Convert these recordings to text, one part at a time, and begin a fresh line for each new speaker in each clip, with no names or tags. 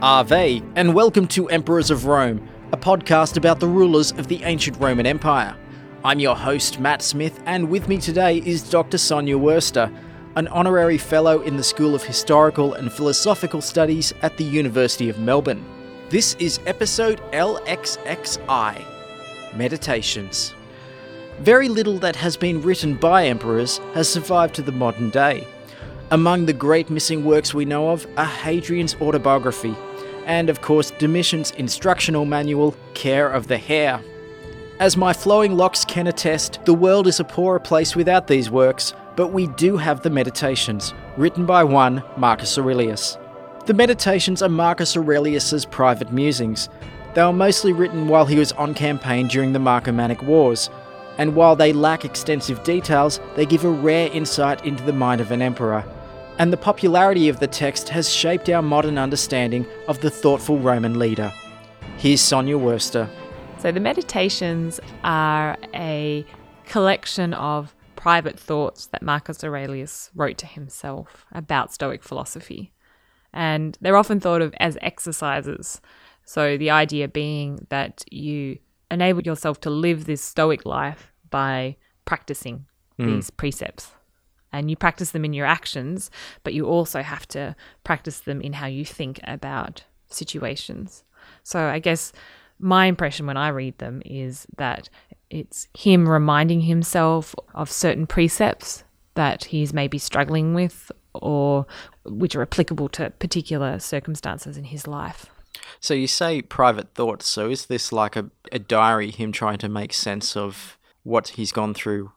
Ave, and welcome to Emperors of Rome, a podcast about the rulers of the ancient Roman Empire. I'm your host, Matt Smith, and with me today is Dr. Sonia Worster, an honorary fellow in the School of Historical and Philosophical Studies at the University of Melbourne. This is episode LXXI Meditations. Very little that has been written by emperors has survived to the modern day. Among the great missing works we know of are Hadrian's autobiography, and of course Domitian's instructional manual, Care of the Hair. As my flowing locks can attest, the world is a poorer place without these works, but we do have the Meditations, written by one Marcus Aurelius. The Meditations are Marcus Aurelius's private musings. They were mostly written while he was on campaign during the Marcomannic Wars, and while they lack extensive details, they give a rare insight into the mind of an emperor and the popularity of the text has shaped our modern understanding of the thoughtful Roman leader. Here's Sonia Worster.
So, the Meditations are a collection of private thoughts that Marcus Aurelius wrote to himself about Stoic philosophy. And they're often thought of as exercises. So, the idea being that you enable yourself to live this Stoic life by practicing mm. these precepts and you practice them in your actions, but you also have to practice them in how you think about situations. So I guess my impression when I read them is that it's him reminding himself of certain precepts that he's maybe struggling with or which are applicable to particular circumstances in his life.
So you say private thoughts. So is this like a, a diary, him trying to make sense of what he's gone through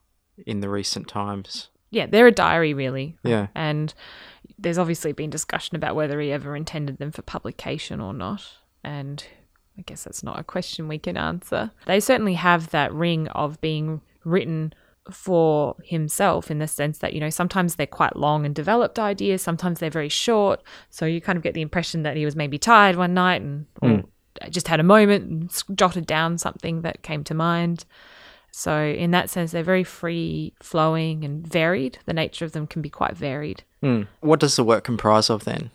in the recent times?
Yeah, they're a diary, really.
Yeah.
And there's obviously been discussion about whether he ever intended them for publication or not. And I guess that's not a question we can answer. They certainly have that ring of being written for himself in the sense that, you know, sometimes they're quite long and developed ideas, sometimes they're very short. So you kind of get the impression that he was maybe tired one night and mm. just had a moment and jotted down something that came to mind. So, in that sense, they're very free flowing and varied. The nature of them can be quite varied.
Mm. What does the work comprise of then?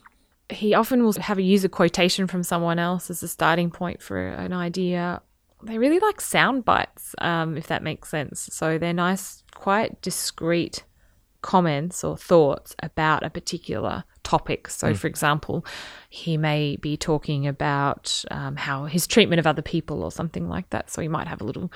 He often will have a use a quotation from someone else as a starting point for an idea. They really like sound bites, um, if that makes sense. So, they're nice, quite discreet comments or thoughts about a particular topic. So, mm. for example, he may be talking about um, how his treatment of other people or something like that. So, he might have a little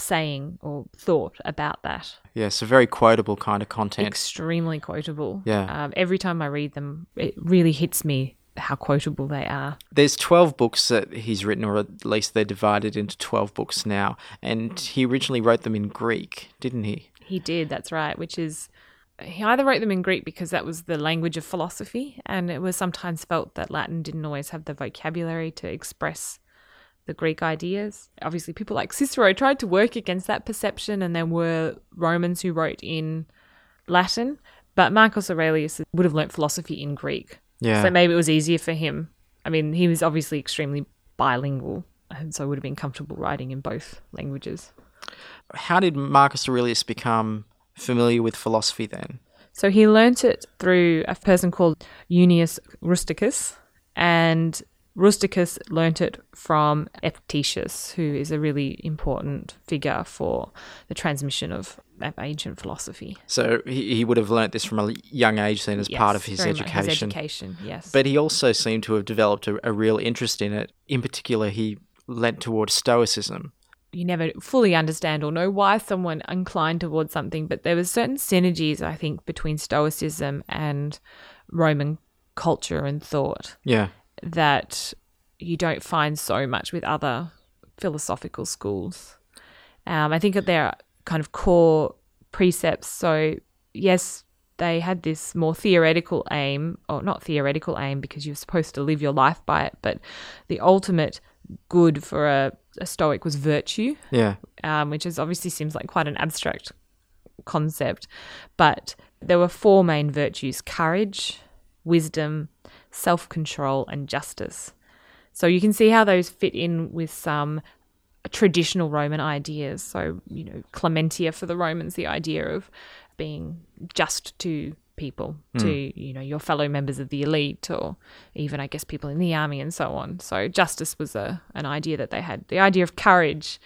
saying or thought about that.
Yeah, so very quotable kind of content.
Extremely quotable.
Yeah.
Um, every time I read them, it really hits me how quotable they are.
There's 12 books that he's written, or at least they're divided into 12 books now. And he originally wrote them in Greek, didn't he?
He did, that's right, which is. He either wrote them in Greek because that was the language of philosophy, and it was sometimes felt that Latin didn't always have the vocabulary to express the Greek ideas. Obviously, people like Cicero tried to work against that perception, and there were Romans who wrote in Latin, but Marcus Aurelius would have learnt philosophy in Greek.
Yeah.
So maybe it was easier for him. I mean, he was obviously extremely bilingual, and so would have been comfortable writing in both languages.
How did Marcus Aurelius become familiar with philosophy then?
So he learnt it through a person called Junius Rusticus, and Rusticus learnt it from Epictetus, who is a really important figure for the transmission of ancient philosophy.
So he, he would have learnt this from a young age then as
yes,
part of his education.
His education, yes.
But he also seemed to have developed a, a real interest in it. In particular, he lent towards Stoicism
you never fully understand or know why someone inclined towards something, but there were certain synergies, I think, between Stoicism and Roman culture and thought.
Yeah
that you don't find so much with other philosophical schools. Um, I think that there are kind of core precepts. So, yes, they had this more theoretical aim, or not theoretical aim because you're supposed to live your life by it, but the ultimate good for a, a Stoic was virtue.
Yeah.
Um, which is obviously seems like quite an abstract concept. But there were four main virtues courage, wisdom, self control, and justice. So you can see how those fit in with some traditional Roman ideas. So, you know, clementia for the Romans, the idea of being just to people, hmm. to you know your fellow members of the elite, or even I guess people in the army and so on. So justice was a an idea that they had. The idea of courage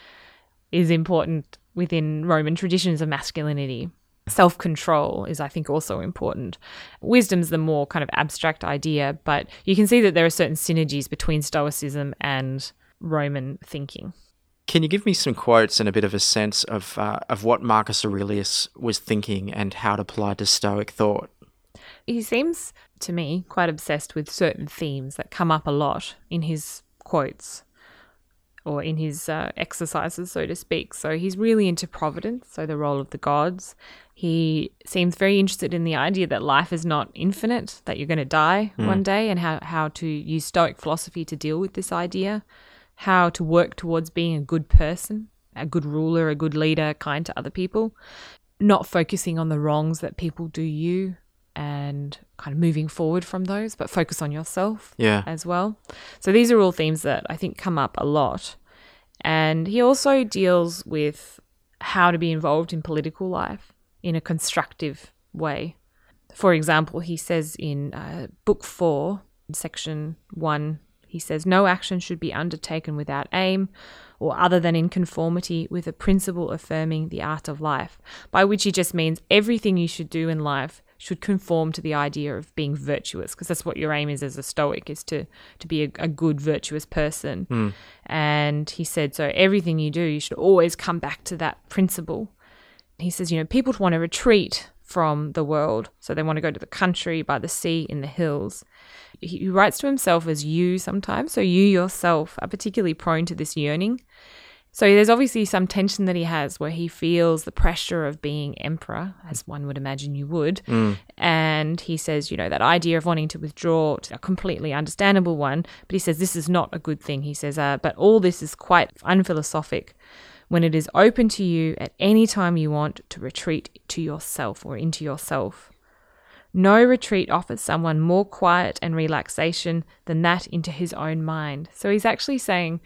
is important within Roman traditions of masculinity. Self control is, I think, also important. Wisdom's the more kind of abstract idea, but you can see that there are certain synergies between Stoicism and Roman thinking.
Can you give me some quotes and a bit of a sense of uh, of what Marcus Aurelius was thinking and how it applied to Stoic thought?
He seems to me quite obsessed with certain themes that come up a lot in his quotes or in his uh, exercises, so to speak. So he's really into providence, so the role of the gods. He seems very interested in the idea that life is not infinite, that you're going to die one day, and how, how to use Stoic philosophy to deal with this idea, how to work towards being a good person, a good ruler, a good leader, kind to other people, not focusing on the wrongs that people do you and kind of moving forward from those, but focus on yourself
Yeah.
as well. So these are all themes that I think come up a lot. And he also deals with how to be involved in political life in a constructive way. For example, he says in uh, Book 4, section 1, he says, No action should be undertaken without aim or other than in conformity with a principle affirming the art of life, by which he just means everything you should do in life should conform to the idea of being virtuous, because that's what your aim is as a Stoic, is to, to be a, a good, virtuous person. Hmm. And he said, So everything you do, you should always come back to that principle he says, you know, people want to retreat from the world. So they want to go to the country, by the sea, in the hills. He he writes to himself as you sometimes. So you yourself are particularly prone to this yearning. So there's obviously some tension that he has where he feels the pressure of being emperor, as one would imagine you would. And he says, you know, that idea of wanting to withdraw, a completely understandable one. But he says this is not a good thing. He says, uh, but all this is quite unphilosophic when it is open to you at any time you want to retreat to yourself or into yourself. No retreat offers someone more quiet and relaxation than that into his own mind. So he's actually saying,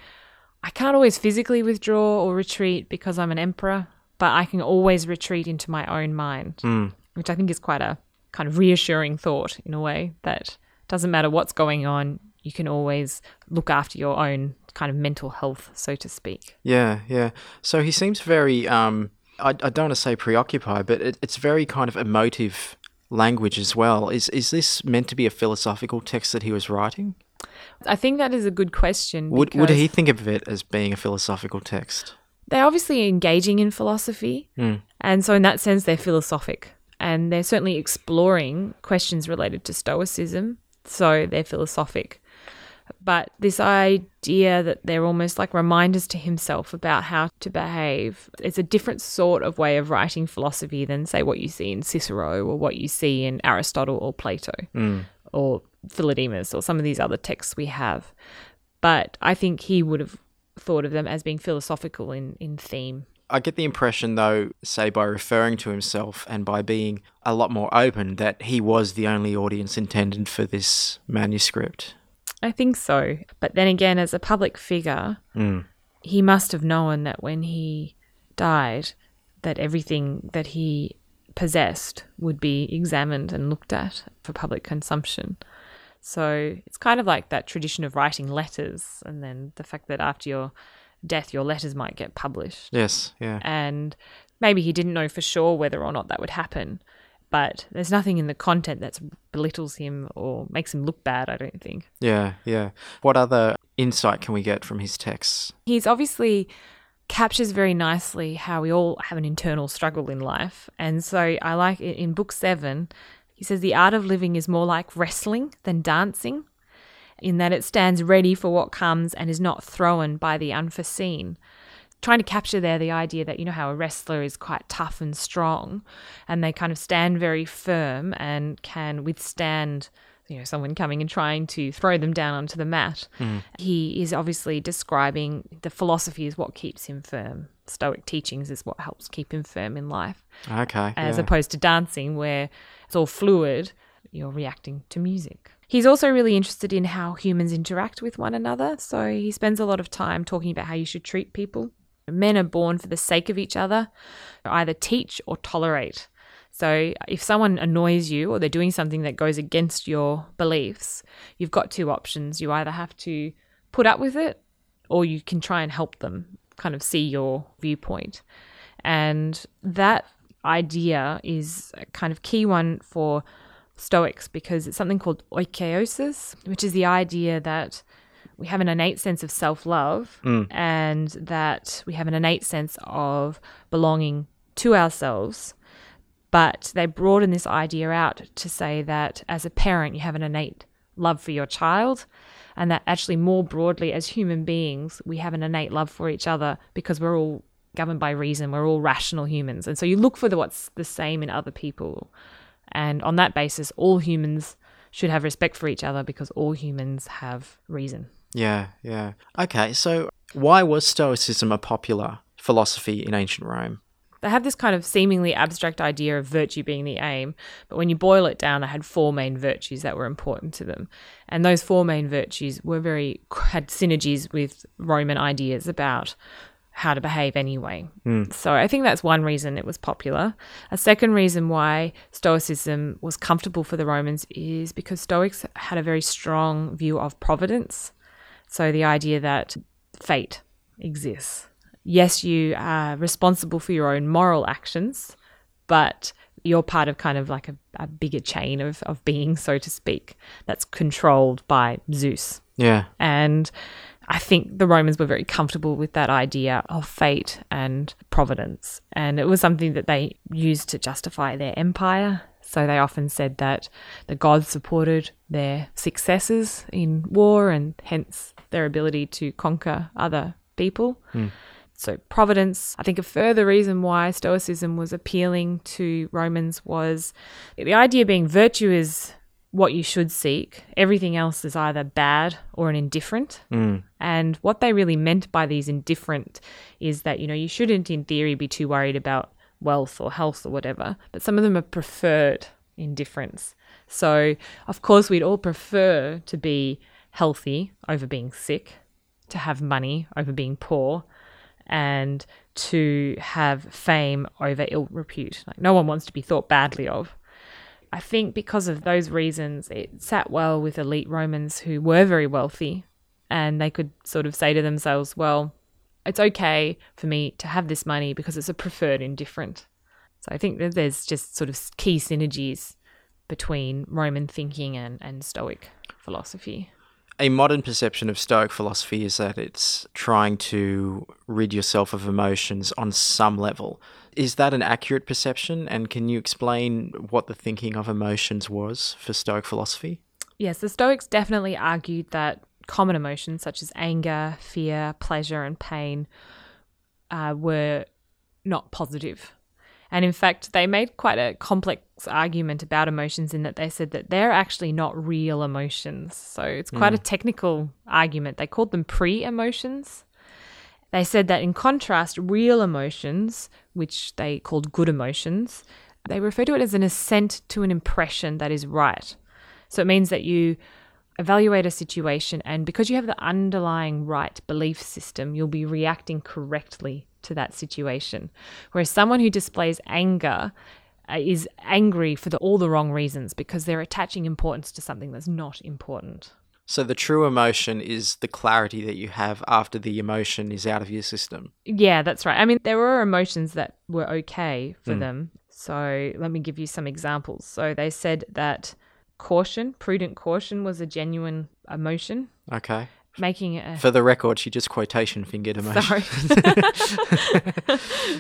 I can't always physically withdraw or retreat because I'm an emperor, but I can always retreat into my own mind, which I think is quite a kind of reassuring thought in a way that doesn't matter what's going on, you can always look after your own kind of mental health, so to speak.
Yeah, yeah. So he seems very, um, I, I don't want to say preoccupied, but it, it's very kind of emotive language as well. Is is this meant to be a philosophical text that he was writing?
I think that is a good question.
Would would he think of it as being a philosophical text?
They're obviously engaging in philosophy, hmm. and so in that sense, they're philosophic, and they're certainly exploring questions related to Stoicism. So they're philosophic. But this idea that they're almost like reminders to himself about how to behave, it's a different sort of way of writing philosophy than, say, what you see in Cicero or what you see in Aristotle or Plato hmm. Or Philodemus or some of these other texts we have. But I think he would have thought of them as being philosophical in, in theme.
I get the impression, though, say by referring to himself and by being a lot more open, that he was the only audience intended for this manuscript.
I think so. But then again, as a public figure, hmm. he must have known that when he died, that everything that he possessed would be examined and looked at for public consumption. So it's kind of like that tradition of writing letters, and then the fact that after your death, your letters might get published.
Yes, yeah.
And maybe he didn't know for sure whether or not that would happen. But there's nothing in the content that belittles him or makes him look bad, I don't think.
Yeah, yeah. What other insight can we get from his texts?
He's obviously captures very nicely how we all have an internal struggle in life. And so I like it in book seven, he says the art of living is more like wrestling than dancing, in that it stands ready for what comes and is not thrown by the unforeseen. Trying to capture there the idea that you know how a wrestler is quite tough and strong, and they kind of stand very firm and can withstand you know someone coming and trying to throw them down onto the mat. Hmm. He is obviously describing the philosophy is what keeps him firm. Stoic teachings is what helps keep him firm in life,
Okay.
as
yeah.
opposed to dancing where it's all fluid. You're reacting to music. He's also really interested in how humans interact with one another. So he spends a lot of time talking about how you should treat people. Men are born for the sake of each other, either teach or tolerate. So if someone annoys you or they're doing something that goes against your beliefs, you've got two options. You either have to put up with it or you can try and help them kind of see your viewpoint. And that idea is a kind of key one for Stoics because it's something called oikeiosis, which is the idea that we have an innate sense of self love hmm. and that we have an innate sense of belonging to ourselves. But they broaden this idea out to say that as a parent, you have an innate love for your child, and that actually, more broadly, as human beings, we have an innate love for each other because we're all governed by reason. We're all rational humans. And so you look for the, what's the same in other people. And on that basis, all humans should have respect for each other because all humans have reason.
Yeah, yeah. Okay, so why was Stoicism a popular philosophy in ancient Rome?
They have this kind of seemingly abstract idea of virtue being the aim, but when you boil it down, they had four main virtues that were important to them. And those four main virtues were very, had synergies with Roman ideas about how to behave anyway. Hmm. So I think that's one reason it was popular. A second reason why Stoicism was comfortable for the Romans is because Stoics had a very strong view of providence. So the idea that fate exists. Yes, you are responsible for your own moral actions, but you're part of kind of like a, a bigger chain of, of being, so to speak, that's controlled by Zeus.
Yeah.
And I think the Romans were very comfortable with that idea of fate and providence. And it was something that they used to justify their empire. So they often said that the gods supported their successes in war and hence their ability to conquer other people. Hmm. So, providence, I think a further reason why Stoicism was appealing to Romans was the idea being virtue is what you should seek. Everything else is either bad or an indifferent. Mm. And what they really meant by these indifferent is that, you know, you shouldn't, in theory, be too worried about wealth or health or whatever, but some of them are preferred indifference. So, of course, we'd all prefer to be healthy over being sick, to have money over being poor, and to have fame over ill repute. Like, no one wants to be thought badly of. I think because of those reasons, it sat well with elite Romans who were very wealthy and they could sort of say to themselves, well, it's okay for me to have this money because it's a preferred indifferent. So I think that there's just sort of key synergies between Roman thinking and, and Stoic philosophy.
A modern perception of Stoic philosophy is that it's trying to rid yourself of emotions on some level. Is that an accurate perception? And can you explain what the thinking of emotions was for Stoic philosophy?
Yes, the Stoics definitely argued that common emotions such as anger, fear, pleasure, and pain uh, were not positive. And in fact, they made quite a complex argument about emotions in that they said that they're actually not real emotions. So it's quite hmm. a technical argument. They called them pre emotions. They said that in contrast, real emotions, which they called good emotions, they refer to it as an assent to an impression that is right. So it means that you evaluate a situation, and because you have the underlying right belief system, you'll be reacting correctly to that situation. Whereas someone who displays anger uh, is angry for the, all the wrong reasons because they're attaching importance to something that's not important.
So the true emotion is the clarity that you have after the emotion is out of your system.
Yeah, that's right. I mean, there were emotions that were okay for them. So let me give you some examples. So they said that caution, prudent caution, was a genuine emotion,
Okay.
Making a
For the record, she just quotation fingered emotion.
Sorry.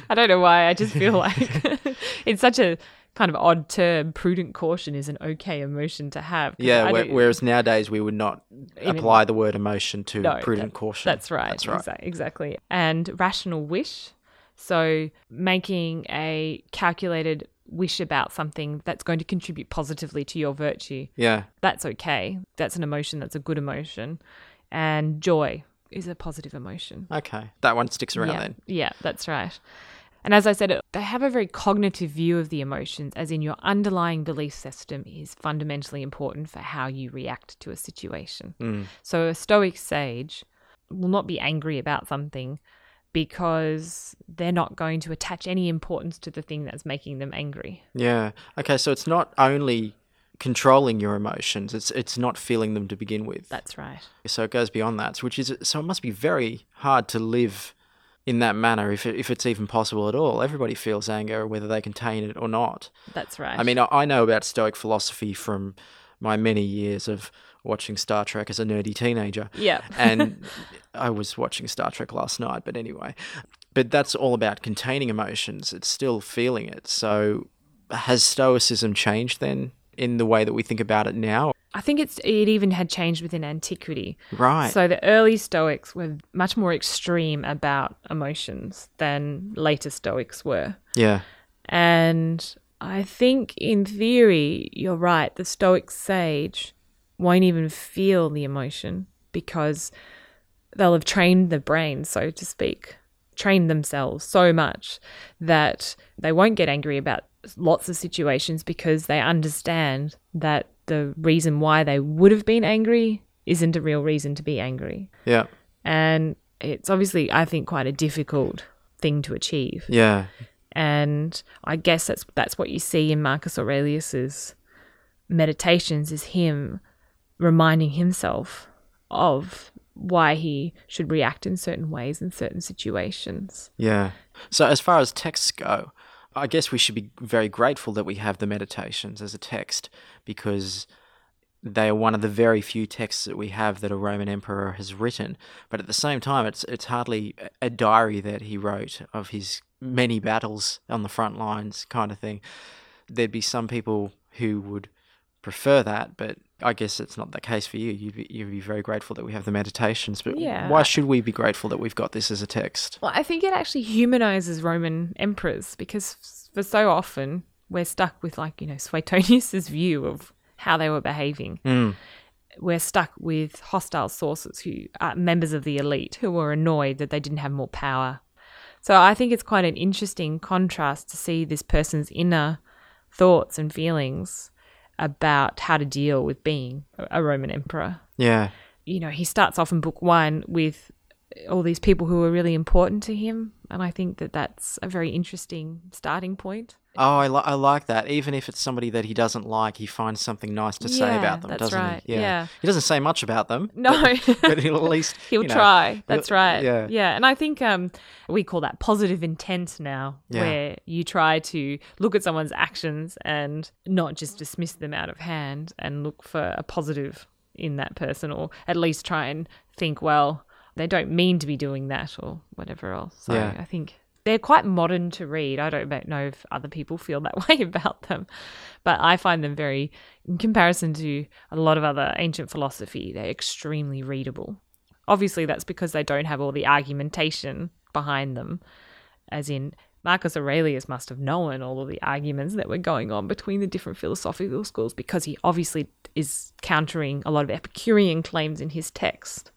I don't know why. I just feel like it's such a kind of odd term. Prudent caution is an okay emotion to have
Yeah, where, whereas nowadays we would not apply the word emotion to
No,
prudent
that-
caution.
That's right.
That's right.
Exa- exactly. And rational wish. So making a calculated wish about something that's going to contribute positively to your virtue.
Yeah.
That's okay. That's an emotion. That's a good emotion. And joy is a positive emotion.
Okay. That one sticks around
yeah.
then.
Yeah, that's right. And as I said, they have a very cognitive view of the emotions, as in your underlying belief system is fundamentally important for how you react to a situation.
Mm.
So a Stoic sage will not be angry about something because they're not going to attach any importance to the thing that's making them angry.
Yeah. Okay, so it's not only controlling your emotions, it's it's not feeling them to begin with.
That's right.
So it goes beyond that, which is so it must be very hard to live in that manner if it, if it's even possible at all. Everybody feels anger whether they contain it or not.
That's right.
I mean, I, I know about Stoic philosophy from my many years of watching Star Trek as a nerdy teenager.
Yeah.
and I was watching Star Trek last night, but anyway. But that's all about containing emotions. It's still feeling it. So has Stoicism changed then in the way that we think about it now?
I think it's it even had changed within antiquity.
Right.
So the early Stoics were much more extreme about emotions than later Stoics were.
yeah.
And I think in theory, you're right. The Stoic sage won't even feel the emotion because they'll have trained the brain, so to speak, trained themselves so much that they won't get angry about lots of situations because they understand that the reason why they would have been angry isn't a real reason to be angry.
Yeah.
And it's obviously, I think, quite a difficult thing to achieve.
Yeah.
And I guess that's that's what you see in Marcus Aurelius's meditations is him reminding himself of why he should react in certain ways in certain situations.
Yeah. So as far as texts go, I guess we should be very grateful that we have the meditations as a text because they are one of the very few texts that we have that a Roman emperor has written. But at the same time, it's it's hardly a diary that he wrote of his many battles on the front lines, kind of thing. There'd be some people who would prefer that, but I guess it's not the case for you. You'd be, you'd be very grateful that we have the meditations. But
Yeah.
why should we be grateful that we've got this as a text?
Well, I think it actually humanizes Roman emperors because for so often we're stuck with like, you know, Suetonius's view of how they were behaving.
Mm.
We're stuck with hostile sources who are members of the elite who were annoyed that they didn't have more power. So I think it's quite an interesting contrast to see this person's inner thoughts and feelings about how to deal with being a- Roman emperor
Yeah.
you know, he starts off in book one with all these people who are really important to him. And I think that that's a very interesting starting point.
Oh, I, li- I like that. Even if it's somebody that he doesn't like, he finds something nice to say
Yeah,
about them,
that's
doesn't
right.
he?
Yeah.
He doesn't say much about them.
No.
But, but he'll at least.
He'll
you know,
try. That's
he'll-
right.
Yeah.
Yeah. And I think um, we call that positive intent now,
Yeah.
where you try to look at someone's actions and not just dismiss them out of hand and look for a positive in that person, or at least try and think, well, they don't mean to be doing that or whatever else. So
Yeah.
I think they're quite modern to read. I don't know if other people feel that way about them, but I find them very, in comparison to a lot of other ancient philosophy, they're extremely readable. Obviously, that's because they don't have all the argumentation behind them, as in Marcus Aurelius must have known all of the arguments that were going on between the different philosophical schools because he obviously is countering a lot of Epicurean claims in his text.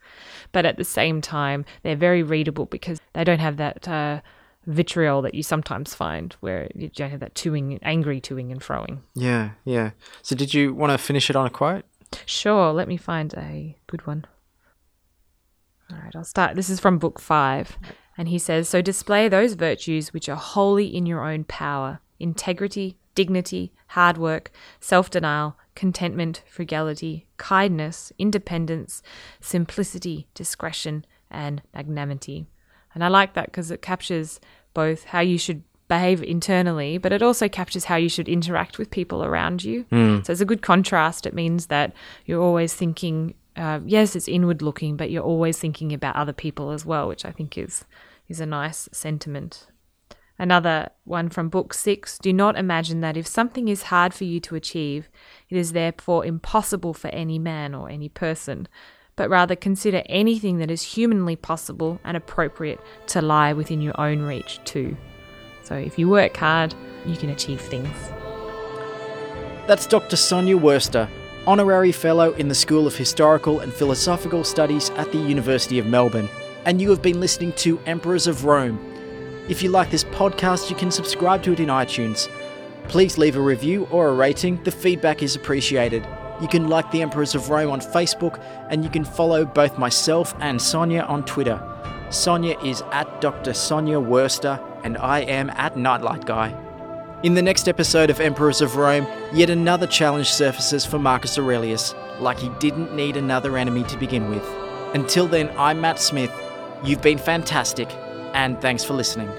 But at the same time, they're very readable because they don't have that uh, vitriol that you sometimes find where you don't have that toing, angry toing and froing.
Yeah, yeah. So, did you want to finish it on a quote?
Sure, let me find a good one. All right, I'll start. This is from book five. And he says So display those virtues which are wholly in your own power integrity, dignity, hard work, self denial, contentment, frugality, kindness, independence, simplicity, discretion, and magnanimity. And I like that because it captures both how you should behave internally, but it also captures how you should interact with people around you. So it's a good contrast. It means that you're always thinking, uh, yes, it's inward looking, but you're always thinking about other people as well, which I think is is a nice sentiment. Another one from book six Do not imagine that if something is hard for you to achieve, it is therefore impossible for any man or any person, but rather consider anything that is humanly possible and appropriate to lie within your own reach too. So if you work hard, you can achieve things.
That's Dr. Sonia Worster, Honorary Fellow in the School of Historical and Philosophical Studies at the University of Melbourne. And you have been listening to Emperors of Rome. If you like this podcast, you can subscribe to it in iTunes. Please leave a review or a rating, the feedback is appreciated. You can like the Emperors of Rome on Facebook, and you can follow both myself and Sonia on Twitter. Sonia is at Dr. Sonia Worster, and I am at Nightlight Guy. In the next episode of Emperors of Rome, yet another challenge surfaces for Marcus Aurelius, like he didn't need another enemy to begin with. Until then, I'm Matt Smith. You've been fantastic, and thanks for listening.